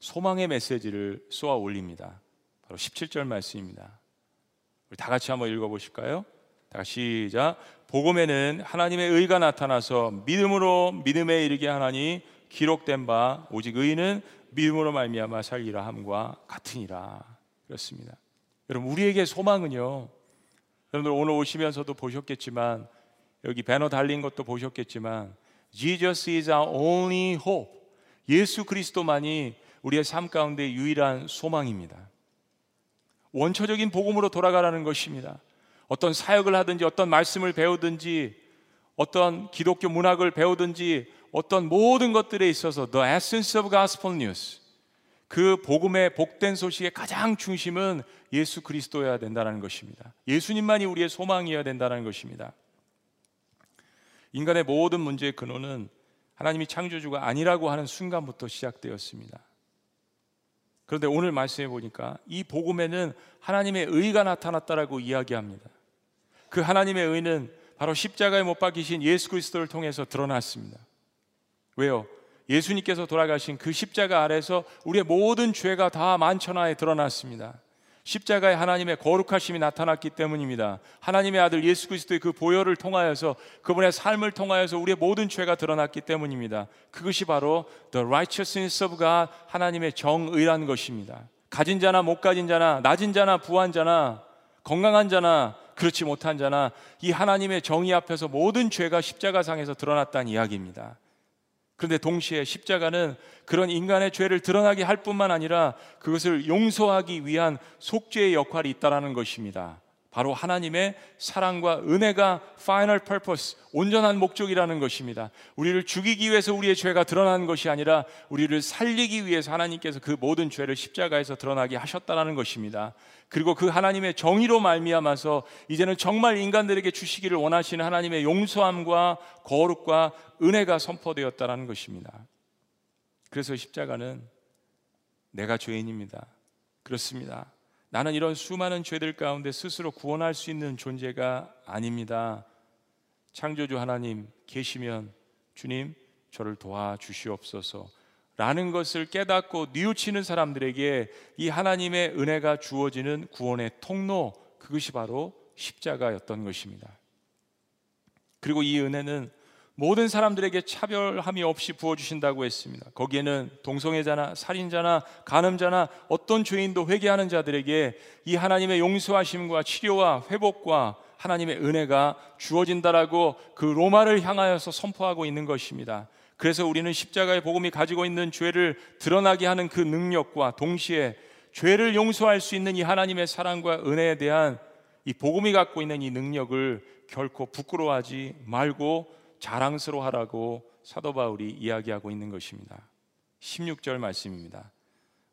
소망의 메시지를 쏘아 올립니다. 바로 17절 말씀입니다. 우리 다 같이 한번 읽어 보실까요? 다 시작. 복음에는 하나님의 의가 나타나서 믿음으로 믿음에 이르게 하나니 기록된 바 오직 의는 믿음으로 말미암아 살리라 함과 같으니라. 그렇습니다. 여러분 우리에게 소망은요. 여러분들 오늘 오시면서도 보셨겠지만 여기 배너 달린 것도 보셨겠지만 Jesus is our only hope. 예수 그리스도만이 우리의 삶 가운데 유일한 소망입니다. 원초적인 복음으로 돌아가라는 것입니다. 어떤 사역을 하든지 어떤 말씀을 배우든지 어떤 기독교 문학을 배우든지 어떤 모든 것들에 있어서 the essence of gospel news 그 복음의 복된 소식의 가장 중심은 예수 그리스도여야 된다는 것입니다. 예수님만이 우리의 소망이어야 된다는 것입니다. 인간의 모든 문제의 근원은 하나님이 창조주가 아니라고 하는 순간부터 시작되었습니다. 그런데 오늘 말씀해 보니까 이 복음에는 하나님의 의가 나타났다라고 이야기합니다. 그 하나님의 의는 바로 십자가에 못 박히신 예수 그리스도를 통해서 드러났습니다. 왜요? 예수님께서 돌아가신 그 십자가 아래서 우리의 모든 죄가 다 만천하에 드러났습니다. 십자가에 하나님의 거룩하심이 나타났기 때문입니다. 하나님의 아들 예수 그리스도의 그 보혈을 통하여서 그분의 삶을 통하여서 우리의 모든 죄가 드러났기 때문입니다. 그것이 바로 the righteousness of God 하나님의 정의란 것입니다. 가진 자나 못 가진 자나 낮은 자나 부한 자나 건강한 자나 그렇지 못한 자나 이 하나님의 정의 앞에서 모든 죄가 십자가상에서 드러났다는 이야기입니다. 그런데 동시에 십자가는 그런 인간의 죄를 드러나게 할 뿐만 아니라 그것을 용서하기 위한 속죄의 역할이 있다라는 것입니다. 바로 하나님의 사랑과 은혜가 final purpose, 온전한 목적이라는 것입니다. 우리를 죽이기 위해서 우리의 죄가 드러나는 것이 아니라 우리를 살리기 위해서 하나님께서 그 모든 죄를 십자가에서 드러나게 하셨다라는 것입니다. 그리고 그 하나님의 정의로 말미암아서 이제는 정말 인간들에게 주시기를 원하시는 하나님의 용서함과 거룩과 은혜가 선포되었다라는 것입니다. 그래서 십자가는 내가 죄인입니다. 그렇습니다. 나는 이런 수많은 죄들 가운데 스스로 구원할 수 있는 존재가 아닙니다. 창조주 하나님 계시면 주님 저를 도와주시옵소서. 라는 것을 깨닫고 뉘우치는 사람들에게 이 하나님의 은혜가 주어지는 구원의 통로 그것이 바로 십자가였던 것입니다. 그리고 이 은혜는 모든 사람들에게 차별함이 없이 부어주신다고 했습니다. 거기에는 동성애자나 살인자나 간음자나 어떤 죄인도 회개하는 자들에게 이 하나님의 용서하심과 치료와 회복과 하나님의 은혜가 주어진다라고 그 로마를 향하여서 선포하고 있는 것입니다. 그래서 우리는 십자가의 복음이 가지고 있는 죄를 드러나게 하는 그 능력과 동시에 죄를 용서할 수 있는 이 하나님의 사랑과 은혜에 대한 이 복음이 갖고 있는 이 능력을 결코 부끄러워하지 말고 자랑스러워하라고 사도 바울이 이야기하고 있는 것입니다. 16절 말씀입니다.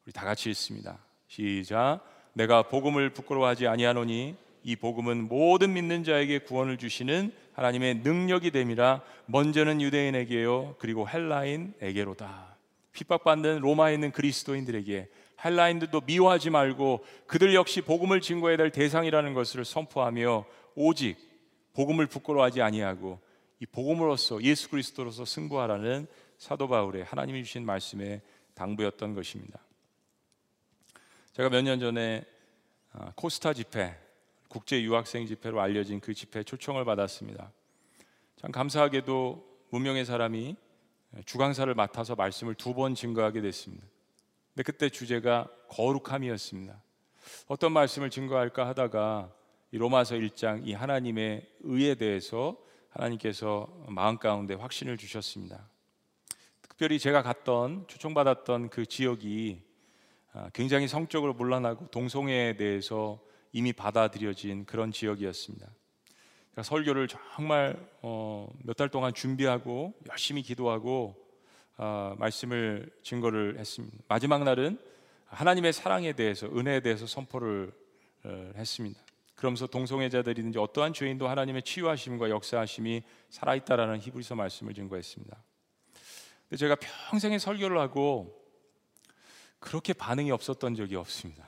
우리 다 같이 읽습니다. 시작. 내가 복음을 부끄러워하지 아니하노니 이 복음은 모든 믿는 자에게 구원을 주시는 하나님의 능력이 됨이라 먼저는 유대인에게요 그리고 헬라인에게로다. 핍박받는 로마에 있는 그리스도인들에게 헬라인들도 미워하지 말고 그들 역시 복음을 증거해야 될 대상이라는 것을 선포하며 오직 복음을 부끄러워하지 아니하고 이 복음으로서 예수 그리스도로서 승부하라는 사도 바울의 하나님이 주신 말씀의 당부였던 것입니다. 제가 몇 년 전에 아, 코스타 집회 국제 유학생 집회로 알려진 그 집회 초청을 받았습니다. 참 감사하게도 무명의 사람이 주강사를 맡아서 말씀을 두 번 증거하게 됐습니다. 근데 그때 주제가 거룩함이었습니다. 어떤 말씀을 증거할까 하다가 이 로마서 1장 이 하나님의 의에 대해서 하나님께서 마음 가운데 확신을 주셨습니다. 특별히 제가 갔던 초청받았던 그 지역이 아, 굉장히 성적으로 물란하고 동성애에 대해서 이미 받아들여진 그런 지역이었습니다. 설교를 정말 어, 몇 달 동안 준비하고 열심히 기도하고 어, 말씀을 증거를 했습니다. 마지막 날은 하나님의 사랑에 대해서 은혜에 대해서 선포를 어, 했습니다. 그러면서 동성애자들이든지 어떠한 죄인도 하나님의 치유하심과 역사하심이 살아있다라는 히브리서 말씀을 증거했습니다. 근데 제가 평생에 설교를 하고 그렇게 반응이 없었던 적이 없습니다.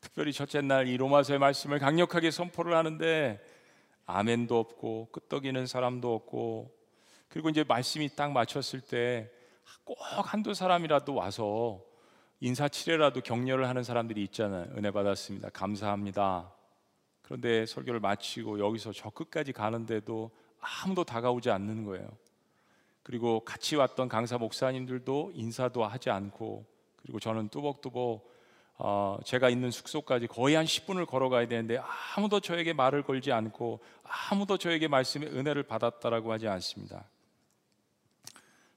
특별히 첫째 날 이 로마서의 말씀을 강력하게 선포를 하는데 아멘도 없고 끄떡이는 사람도 없고 그리고 이제 말씀이 딱 맞췄을 때 꼭 한두 사람이라도 와서 인사치레라도 격려를 하는 사람들이 있잖아요. 은혜 받았습니다. 감사합니다. 그런데 설교를 마치고 여기서 저 끝까지 가는데도 아무도 다가오지 않는 거예요. 그리고 같이 왔던 강사 목사님들도 인사도 하지 않고 그리고 저는 뚜벅뚜벅 어, 제가 있는 숙소까지 거의 한 10분을 걸어가야 되는데 아무도 저에게 말을 걸지 않고 아무도 저에게 말씀의 은혜를 받았다라고 하지 않습니다.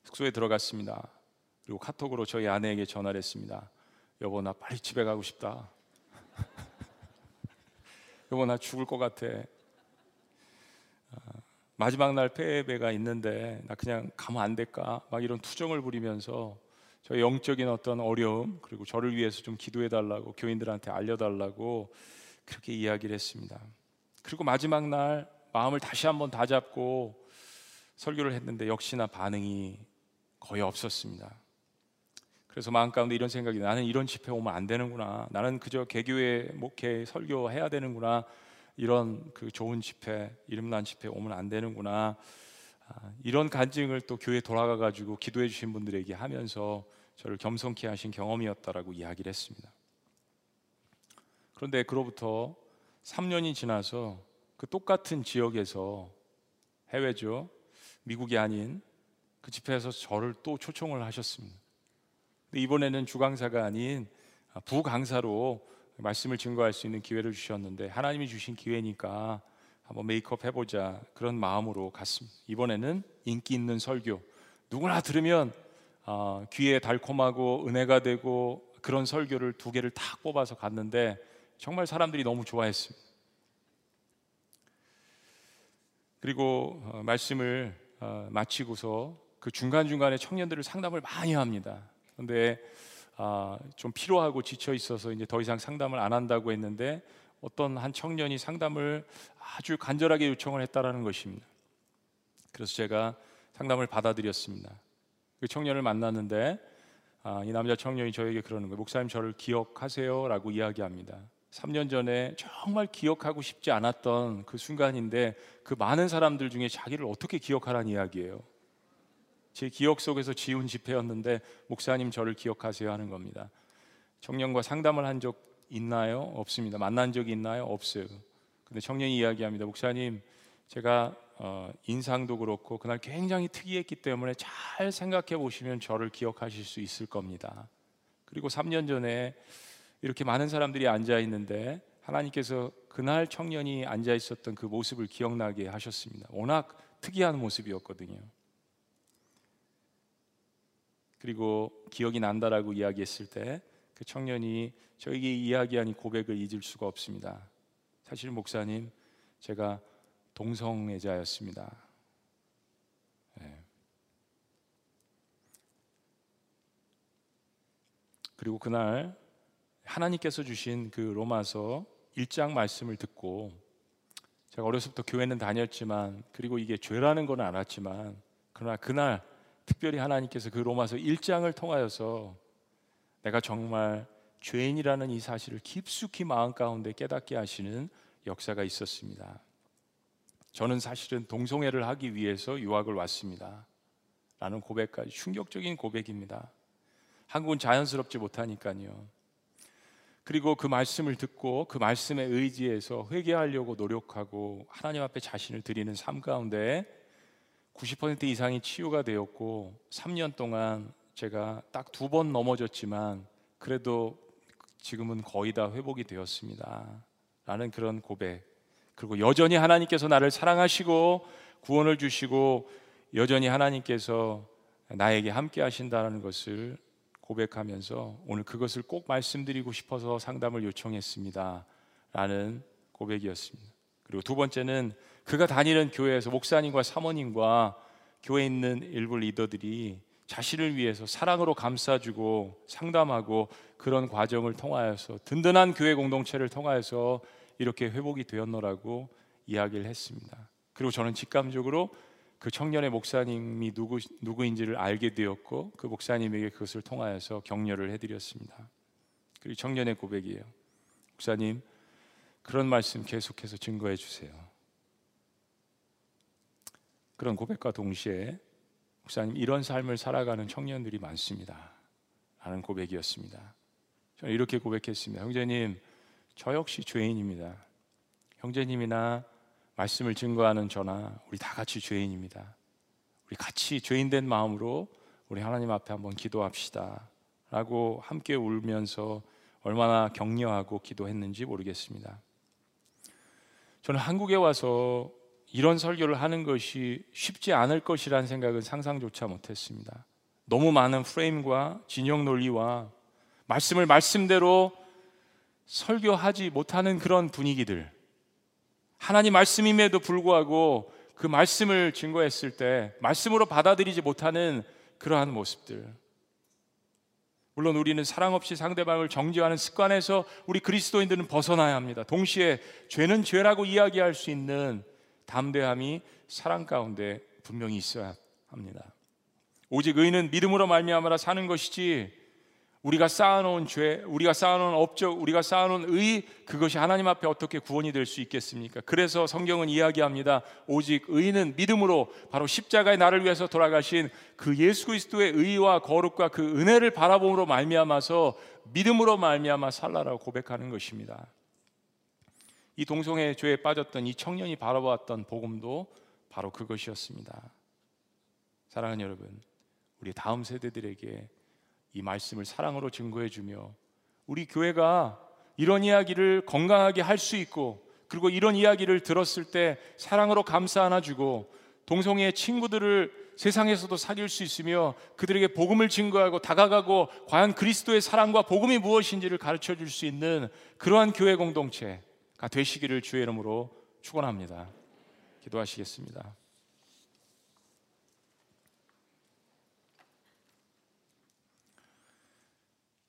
숙소에 들어갔습니다. 그리고 카톡으로 저희 아내에게 전화를 했습니다. 여보 나 빨리 집에 가고 싶다. 여보 나 죽을 것 같아. 아, 마지막 날 폐배가 있는데 나 그냥 가면 안 될까? 막 이런 투정을 부리면서 저의 영적인 어떤 어려움 그리고 저를 위해서 좀 기도해 달라고 교인들한테 알려 달라고 그렇게 이야기를 했습니다. 그리고 마지막 날 마음을 다시 한번 다잡고 설교를 했는데 역시나 반응이 거의 없었습니다. 그래서 마음 가운데 이런 생각이 나는 이런 집회 오면 안 되는구나. 나는 그저 개교회 목회 설교 해야 되는구나. 이런 그 좋은 집회 이름난 집회 오면 안 되는구나. 아, 이런 간증을 또 교회 돌아가 가지고 기도해 주신 분들에게 하면서 저를 겸손케 하신 경험이었다라고 이야기를 했습니다. 그런데 그로부터 3년이 지나서 그 똑같은 지역에서 해외죠. 미국이 아닌 그 집회에서 저를 또 초청을 하셨습니다. 이번에는 주강사가 아닌 부강사로 말씀을 증거할 수 있는 기회를 주셨는데 하나님이 주신 기회니까 한번 메이크업 해보자 그런 마음으로 갔습니다. 이번에는 인기 있는 설교 누구나 들으면 어, 귀에 달콤하고 은혜가 되고 그런 설교를 두 개를 탁 뽑아서 갔는데 정말 사람들이 너무 좋아했습니다. 그리고 어, 말씀을 어, 마치고서 그 중간 중간에 청년들을 상담을 많이 합니다. 그런데 아, 좀 피로하고 지쳐 있어서 이제 더 이상 상담을 안 한다고 했는데 어떤 한 청년이 상담을 아주 간절하게 요청을 했다라는 것입니다. 그래서 제가 상담을 받아들였습니다. 그 청년을 만났는데 아, 이 남자 청년이 저에게 그러는 거예요. 목사님 저를 기억하세요라고 이야기합니다. 3년 전에 정말 기억하고 싶지 않았던 그 순간인데 그 많은 사람들 중에 자기를 어떻게 기억하라는 이야기예요. 제 기억 속에서 지운 집회였는데 목사님 저를 기억하세요 하는 겁니다. 청년과 상담을 한 적 있나요? 없습니다. 만난 적이 있나요? 없어요. 근데 청년이 이야기합니다. 목사님 제가 어, 인상도 그렇고 그날 굉장히 특이했기 때문에 잘 생각해 보시면 저를 기억하실 수 있을 겁니다. 그리고 3년 전에 이렇게 많은 사람들이 앉아 있는데 하나님께서 그날 청년이 앉아 있었던 그 모습을 기억나게 하셨습니다. 워낙 특이한 모습이었거든요. 그리고 기억이 난다라고 이야기했을 때 그 청년이 저에게 이야기한 이 고백을 잊을 수가 없습니다. 사실 목사님 제가 동성애자였습니다. 네. 그리고 그날 하나님께서 주신 그 로마서 1장 말씀을 듣고 제가 어려서부터 교회는 다녔지만 그리고 이게 죄라는 건 알았지만 그러나 그날 특별히 하나님께서 그 로마서 1장을 통하여서 내가 정말 죄인이라는 이 사실을 깊숙이 마음 가운데 깨닫게 하시는 역사가 있었습니다. 저는 사실은 동성애를 하기 위해서 유학을 왔습니다. 라는 고백까지 충격적인 고백입니다. 한국은 자연스럽지 못하니까요. 그리고 그 말씀을 듣고 그 말씀에 의지해서 회개하려고 노력하고 하나님 앞에 자신을 드리는 삶 가운데 90% 이상이 치유가 되었고 3년 동안 제가 딱 두 번 넘어졌지만 그래도 지금은 거의 다 회복이 되었습니다. 라는 그런 고백. 그리고 여전히 하나님께서 나를 사랑하시고 구원을 주시고 여전히 하나님께서 나에게 함께 하신다는 것을 고백하면서 오늘 그것을 꼭 말씀드리고 싶어서 상담을 요청했습니다. 라는 고백이었습니다. 그리고 두 번째는 그가 다니는 교회에서 목사님과 사모님과 교회에 있는 일부 리더들이 자신을 위해서 사랑으로 감싸주고 상담하고 그런 과정을 통하여서 든든한 교회 공동체를 통하여서 이렇게 회복이 되었노라고 이야기를 했습니다. 그리고 저는 직감적으로 그 청년의 목사님이 누구 누구인지를 알게 되었고 그 목사님에게 그것을 통하여서 격려를 해드렸습니다. 그리고 청년의 고백이에요. 목사님 그런 말씀 계속해서 증거해 주세요. 그런 고백과 동시에 목사님 이런 삶을 살아가는 청년들이 많습니다. 라는 고백이었습니다. 저는 이렇게 고백했습니다. 형제님, 저 역시 죄인입니다. 형제님이나 말씀을 증거하는 저나 우리 다 같이 죄인입니다. 우리 같이 죄인된 마음으로 우리 하나님 앞에 한번 기도합시다. 라고 함께 울면서 얼마나 격려하고 기도했는지 모르겠습니다. 저는 한국에 와서 이런 설교를 하는 것이 쉽지 않을 것이라는 생각은 상상조차 못했습니다. 너무 많은 프레임과 진영 논리와 말씀을 말씀대로 설교하지 못하는 그런 분위기들, 하나님 말씀임에도 불구하고 그 말씀을 증거했을 때 말씀으로 받아들이지 못하는 그러한 모습들. 물론 우리는 사랑 없이 상대방을 정죄하는 습관에서 우리 그리스도인들은 벗어나야 합니다. 동시에 죄는 죄라고 이야기할 수 있는 담대함이 사랑 가운데 분명히 있어야 합니다. 오직 의는 믿음으로 말미암아 사는 것이지 우리가 쌓아놓은 죄, 우리가 쌓아놓은 업적, 우리가 쌓아놓은 의 그것이 하나님 앞에 어떻게 구원이 될 수 있겠습니까? 그래서 성경은 이야기합니다. 오직 의는 믿음으로 바로 십자가의 나를 위해서 돌아가신 그 예수 그리스도의 의와 거룩과 그 은혜를 바라봄으로 말미암아서 믿음으로 말미암아 살라라고 고백하는 것입니다. 이 동성애 죄에 빠졌던 이 청년이 바라보았던 복음도 바로 그것이었습니다. 사랑하는 여러분, 우리 다음 세대들에게 이 말씀을 사랑으로 증거해 주며 우리 교회가 이런 이야기를 건강하게 할 수 있고 그리고 이런 이야기를 들었을 때 사랑으로 감싸 안아주고 동성애의 친구들을 세상에서도 사귈 수 있으며 그들에게 복음을 증거하고 다가가고 과연 그리스도의 사랑과 복음이 무엇인지를 가르쳐 줄 수 있는 그러한 교회 공동체가 되시기를 주의 이름으로 축원합니다. 기도하시겠습니다.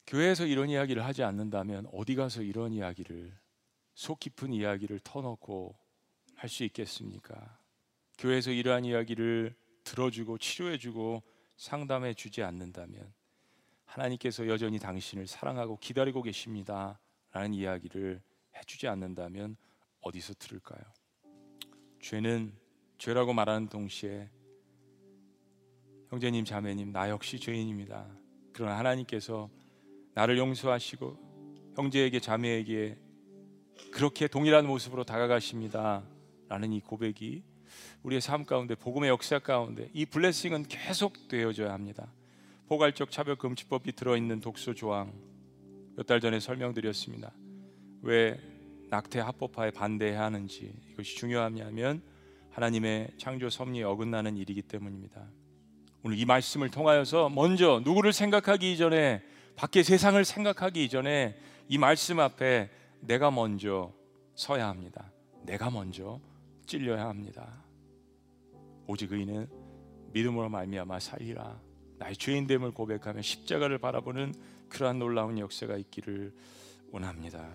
교회에서 이런 이야기를 하지 않는다면 어디 가서 이런 이야기를 속 깊은 이야기를 터놓고 할 수 있겠습니까? 교회에서 이러한 이야기를 들어주고 치료해주고 상담해 주지 않는다면 하나님께서 여전히 당신을 사랑하고 기다리고 계십니다. 라는 이야기를 해주지 않는다면 어디서 들을까요? 죄는 죄라고 말하는 동시에 형제님, 자매님, 나 역시 죄인입니다. 그러나 하나님께서 나를 용서하시고 형제에게 자매에게 그렇게 동일한 모습으로 다가가십니다. 라는 이 고백이 우리의 삶 가운데 복음의 역사 가운데 이 블레싱은 계속 되어져야 합니다. 포괄적 차별 금지법이 들어 있는 독소 조항 몇 달 전에 설명드렸습니다. 왜 낙태 합법화에 반대해야 하는지 이것이 중요하냐면 하나님의 창조 섭리에 어긋나는 일이기 때문입니다. 오늘 이 말씀을 통하여서 먼저 누구를 생각하기 이전에 밖에 세상을 생각하기 이전에 이 말씀 앞에 내가 먼저 서야 합니다. 내가 먼저 찔려야 합니다. 오직 의인은 믿음으로 말미암아 살리라. 나의 죄인됨을 고백하며 십자가를 바라보는 그러한 놀라운 역사가 있기를 원합니다.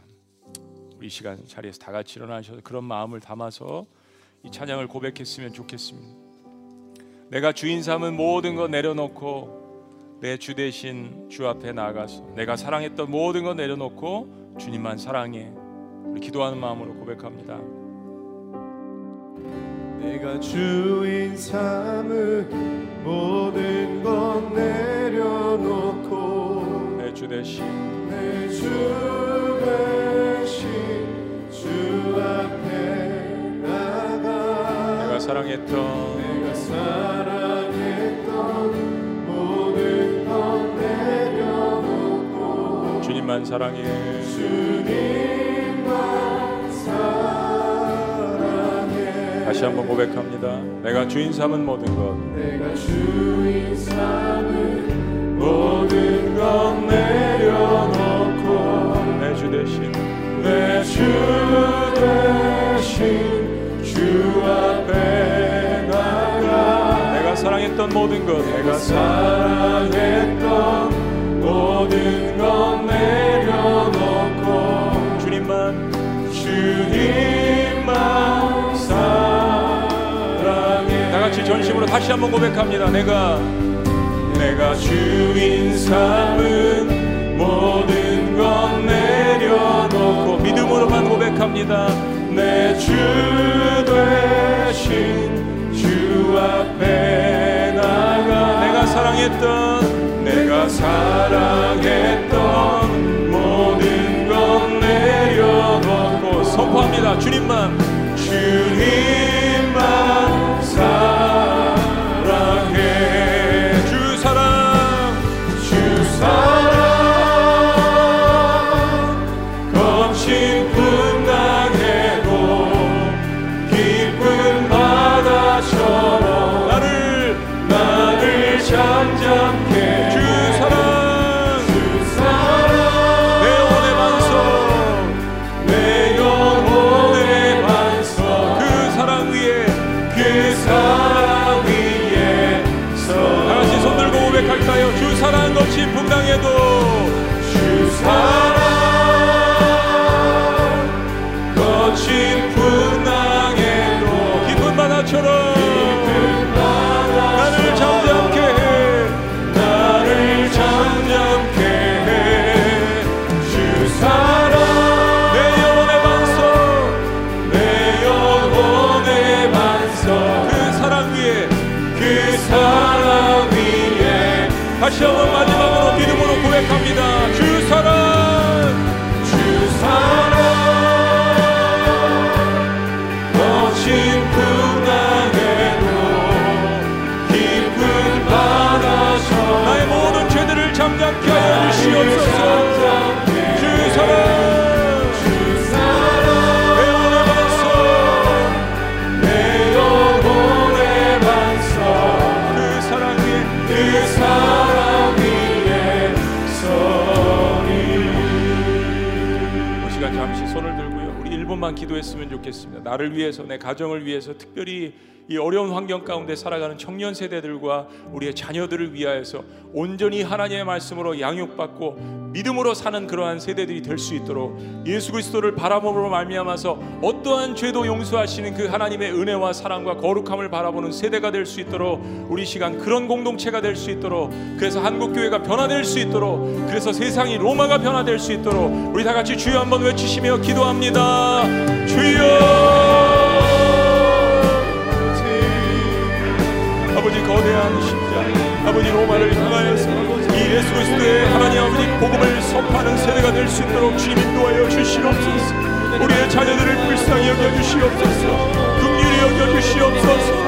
우리 시간 자리에서 다 같이 일어나셔서 그런 마음을 담아서 이 찬양을 고백했으면 좋겠습니다. 내가 주인 삼은 모든 것 내려놓고 내 주 대신 주 앞에 나아가서 내가 사랑했던 모든 것 내려놓고 주님만 사랑해 우리 기도하는 마음으로 고백합니다. 내가 주인 삼은 모든 것 내려놓고 내 주 대신 내 주 대신 주 내가 사랑했던 내가 사랑했던 주님만 사랑해. 주님만 사랑해. 다시 한번 고백합니다. 내가 주인 삼은 모든 것. 내가 주인 삼은 모든 것 내려놓고 내 주 대신 모든 것. 내가 사랑했던 모든 것 내려놓고. 주님만 주님만 사랑해. 다 같이 전심으로 다시 한번 고백합니다. 내가 내가 주인 삼은 모든 것 내려놓고 믿음으로만 고백합니다. 내주 대신 주 앞에 나가. 내가 사랑했던 내가 사랑했던 모든 것 내려놓고 선포합니다. 주님만 1분만 기도했으면 좋겠습니다. 나를 위해서 내 가정을 위해서 특별히 이 어려운 환경 가운데 살아가는 청년 세대들과 우리의 자녀들을 위하여서 온전히 하나님의 말씀으로 양육받고 믿음으로 사는 그러한 세대들이 될 수 있도록 예수 그리스도를 바라봄으로 말미암아서 어떠한 죄도 용서하시는 그 하나님의 은혜와 사랑과 거룩함을 바라보는 세대가 될 수 있도록 우리 시간 그런 공동체가 될 수 있도록 그래서 한국 교회가 변화될 수 있도록 그래서 세상이 로마가 변화될 수 있도록 우리 다 같이 주여 한번 외치시며 기도합니다. 주여 거대한 심장 아버지 로마를 향하여서 이 예수 그리스도의 하나님 아버지 복음을 선포하는 세대가 될 수 있도록 주님 인도하여 주시옵소서. 우리의 자녀들을 불쌍히 여겨 주시옵소서. 긍휼히 여겨 주시옵소서.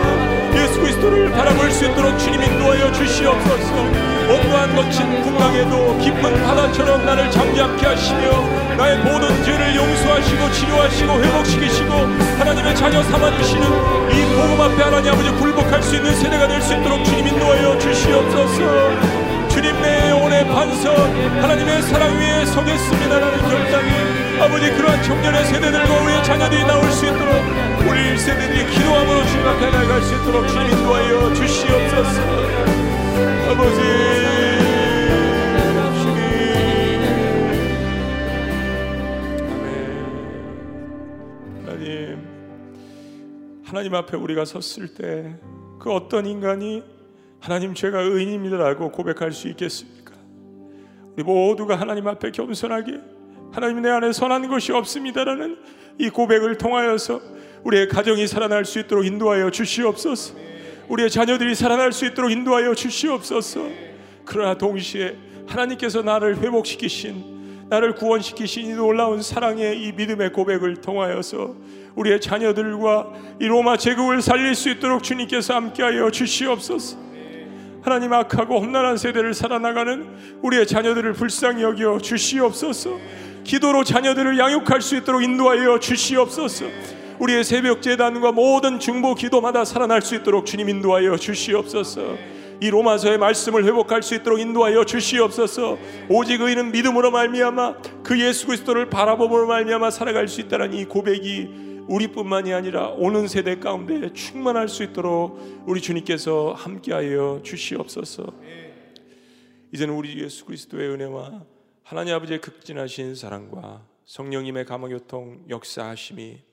예수 그리스도를 바라볼 수 있도록 주님 인도하여 주시옵소서 어떠한 거친 풍랑에도 깊은 바다처럼 나를 잠잠케 하시며 나의 모든 죄를 용서하시고 치료하시고 회복시키시고 하나님의 자녀 삼아주시는 이 복음 앞에 하나님 아버지 굴복할 수 있는 세대가 될 수 있도록 주님 인도하여 주시옵소서. 주님 내 영혼의 반석 하나님의 사랑 위에 서겠습니다라는 결단이 아버지 그러한 청년의 세대들과 우리의 자녀들이 나올 수 있도록 우리 1세대들이 기도함으로 주님 앞에 나갈 수 있도록 주님 인도하여 주시옵소서 하나님 하나님 앞에 우리가 섰을 때 그 어떤 인간이 하나님 제가 의인입니다라고 고백할 수 있겠습니까? 우리 모두가 하나님 앞에 겸손하게 하나님 내 안에 선한 것이 없습니다라는 이 고백을 통하여서 우리의 가정이 살아날 수 있도록 인도하여 주시옵소서. 우리의 자녀들이 살아날 수 있도록 인도하여 주시옵소서. 그러나 동시에 하나님께서 나를 회복시키신 나를 구원시키신 이 놀라운 사랑의 이 믿음의 고백을 통하여서 우리의 자녀들과 이 로마 제국을 살릴 수 있도록 주님께서 함께하여 주시옵소서. 하나님 악하고 험난한 세대를 살아나가는 우리의 자녀들을 불쌍히 여겨 주시옵소서. 기도로 자녀들을 양육할 수 있도록 인도하여 주시옵소서. 우리의 새벽 재단과 모든 중보 기도마다 살아날 수 있도록 주님 인도하여 주시옵소서. 이 로마서의 말씀을 회복할 수 있도록 인도하여 주시옵소서. 오직 의인은 믿음으로 말미암아 그 예수 그리스도를 바라봄으로 말미암아 살아갈 수 있다는 이 고백이 우리뿐만이 아니라 오는 세대 가운데 충만할 수 있도록 우리 주님께서 함께하여 주시옵소서. 이제는 우리 예수 그리스도의 은혜와 하나님 아버지의 극진하신 사랑과 성령님의 감화교통 역사하심이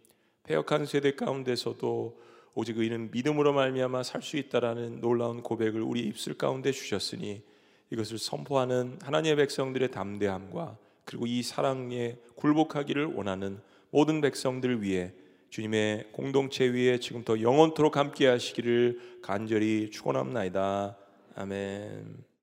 패역한 세대 가운데서도 오직 의인은 믿음으로 말미암아 살 수 있다라는 놀라운 고백을 우리 입술 가운데 주셨으니 이것을 선포하는 하나님의 백성들의 담대함과 그리고 이 사랑에 굴복하기를 원하는 모든 백성들 위해 주님의 공동체 위에 지금부터 영원토록 함께 하시기를 간절히 축원합나이다. 아멘.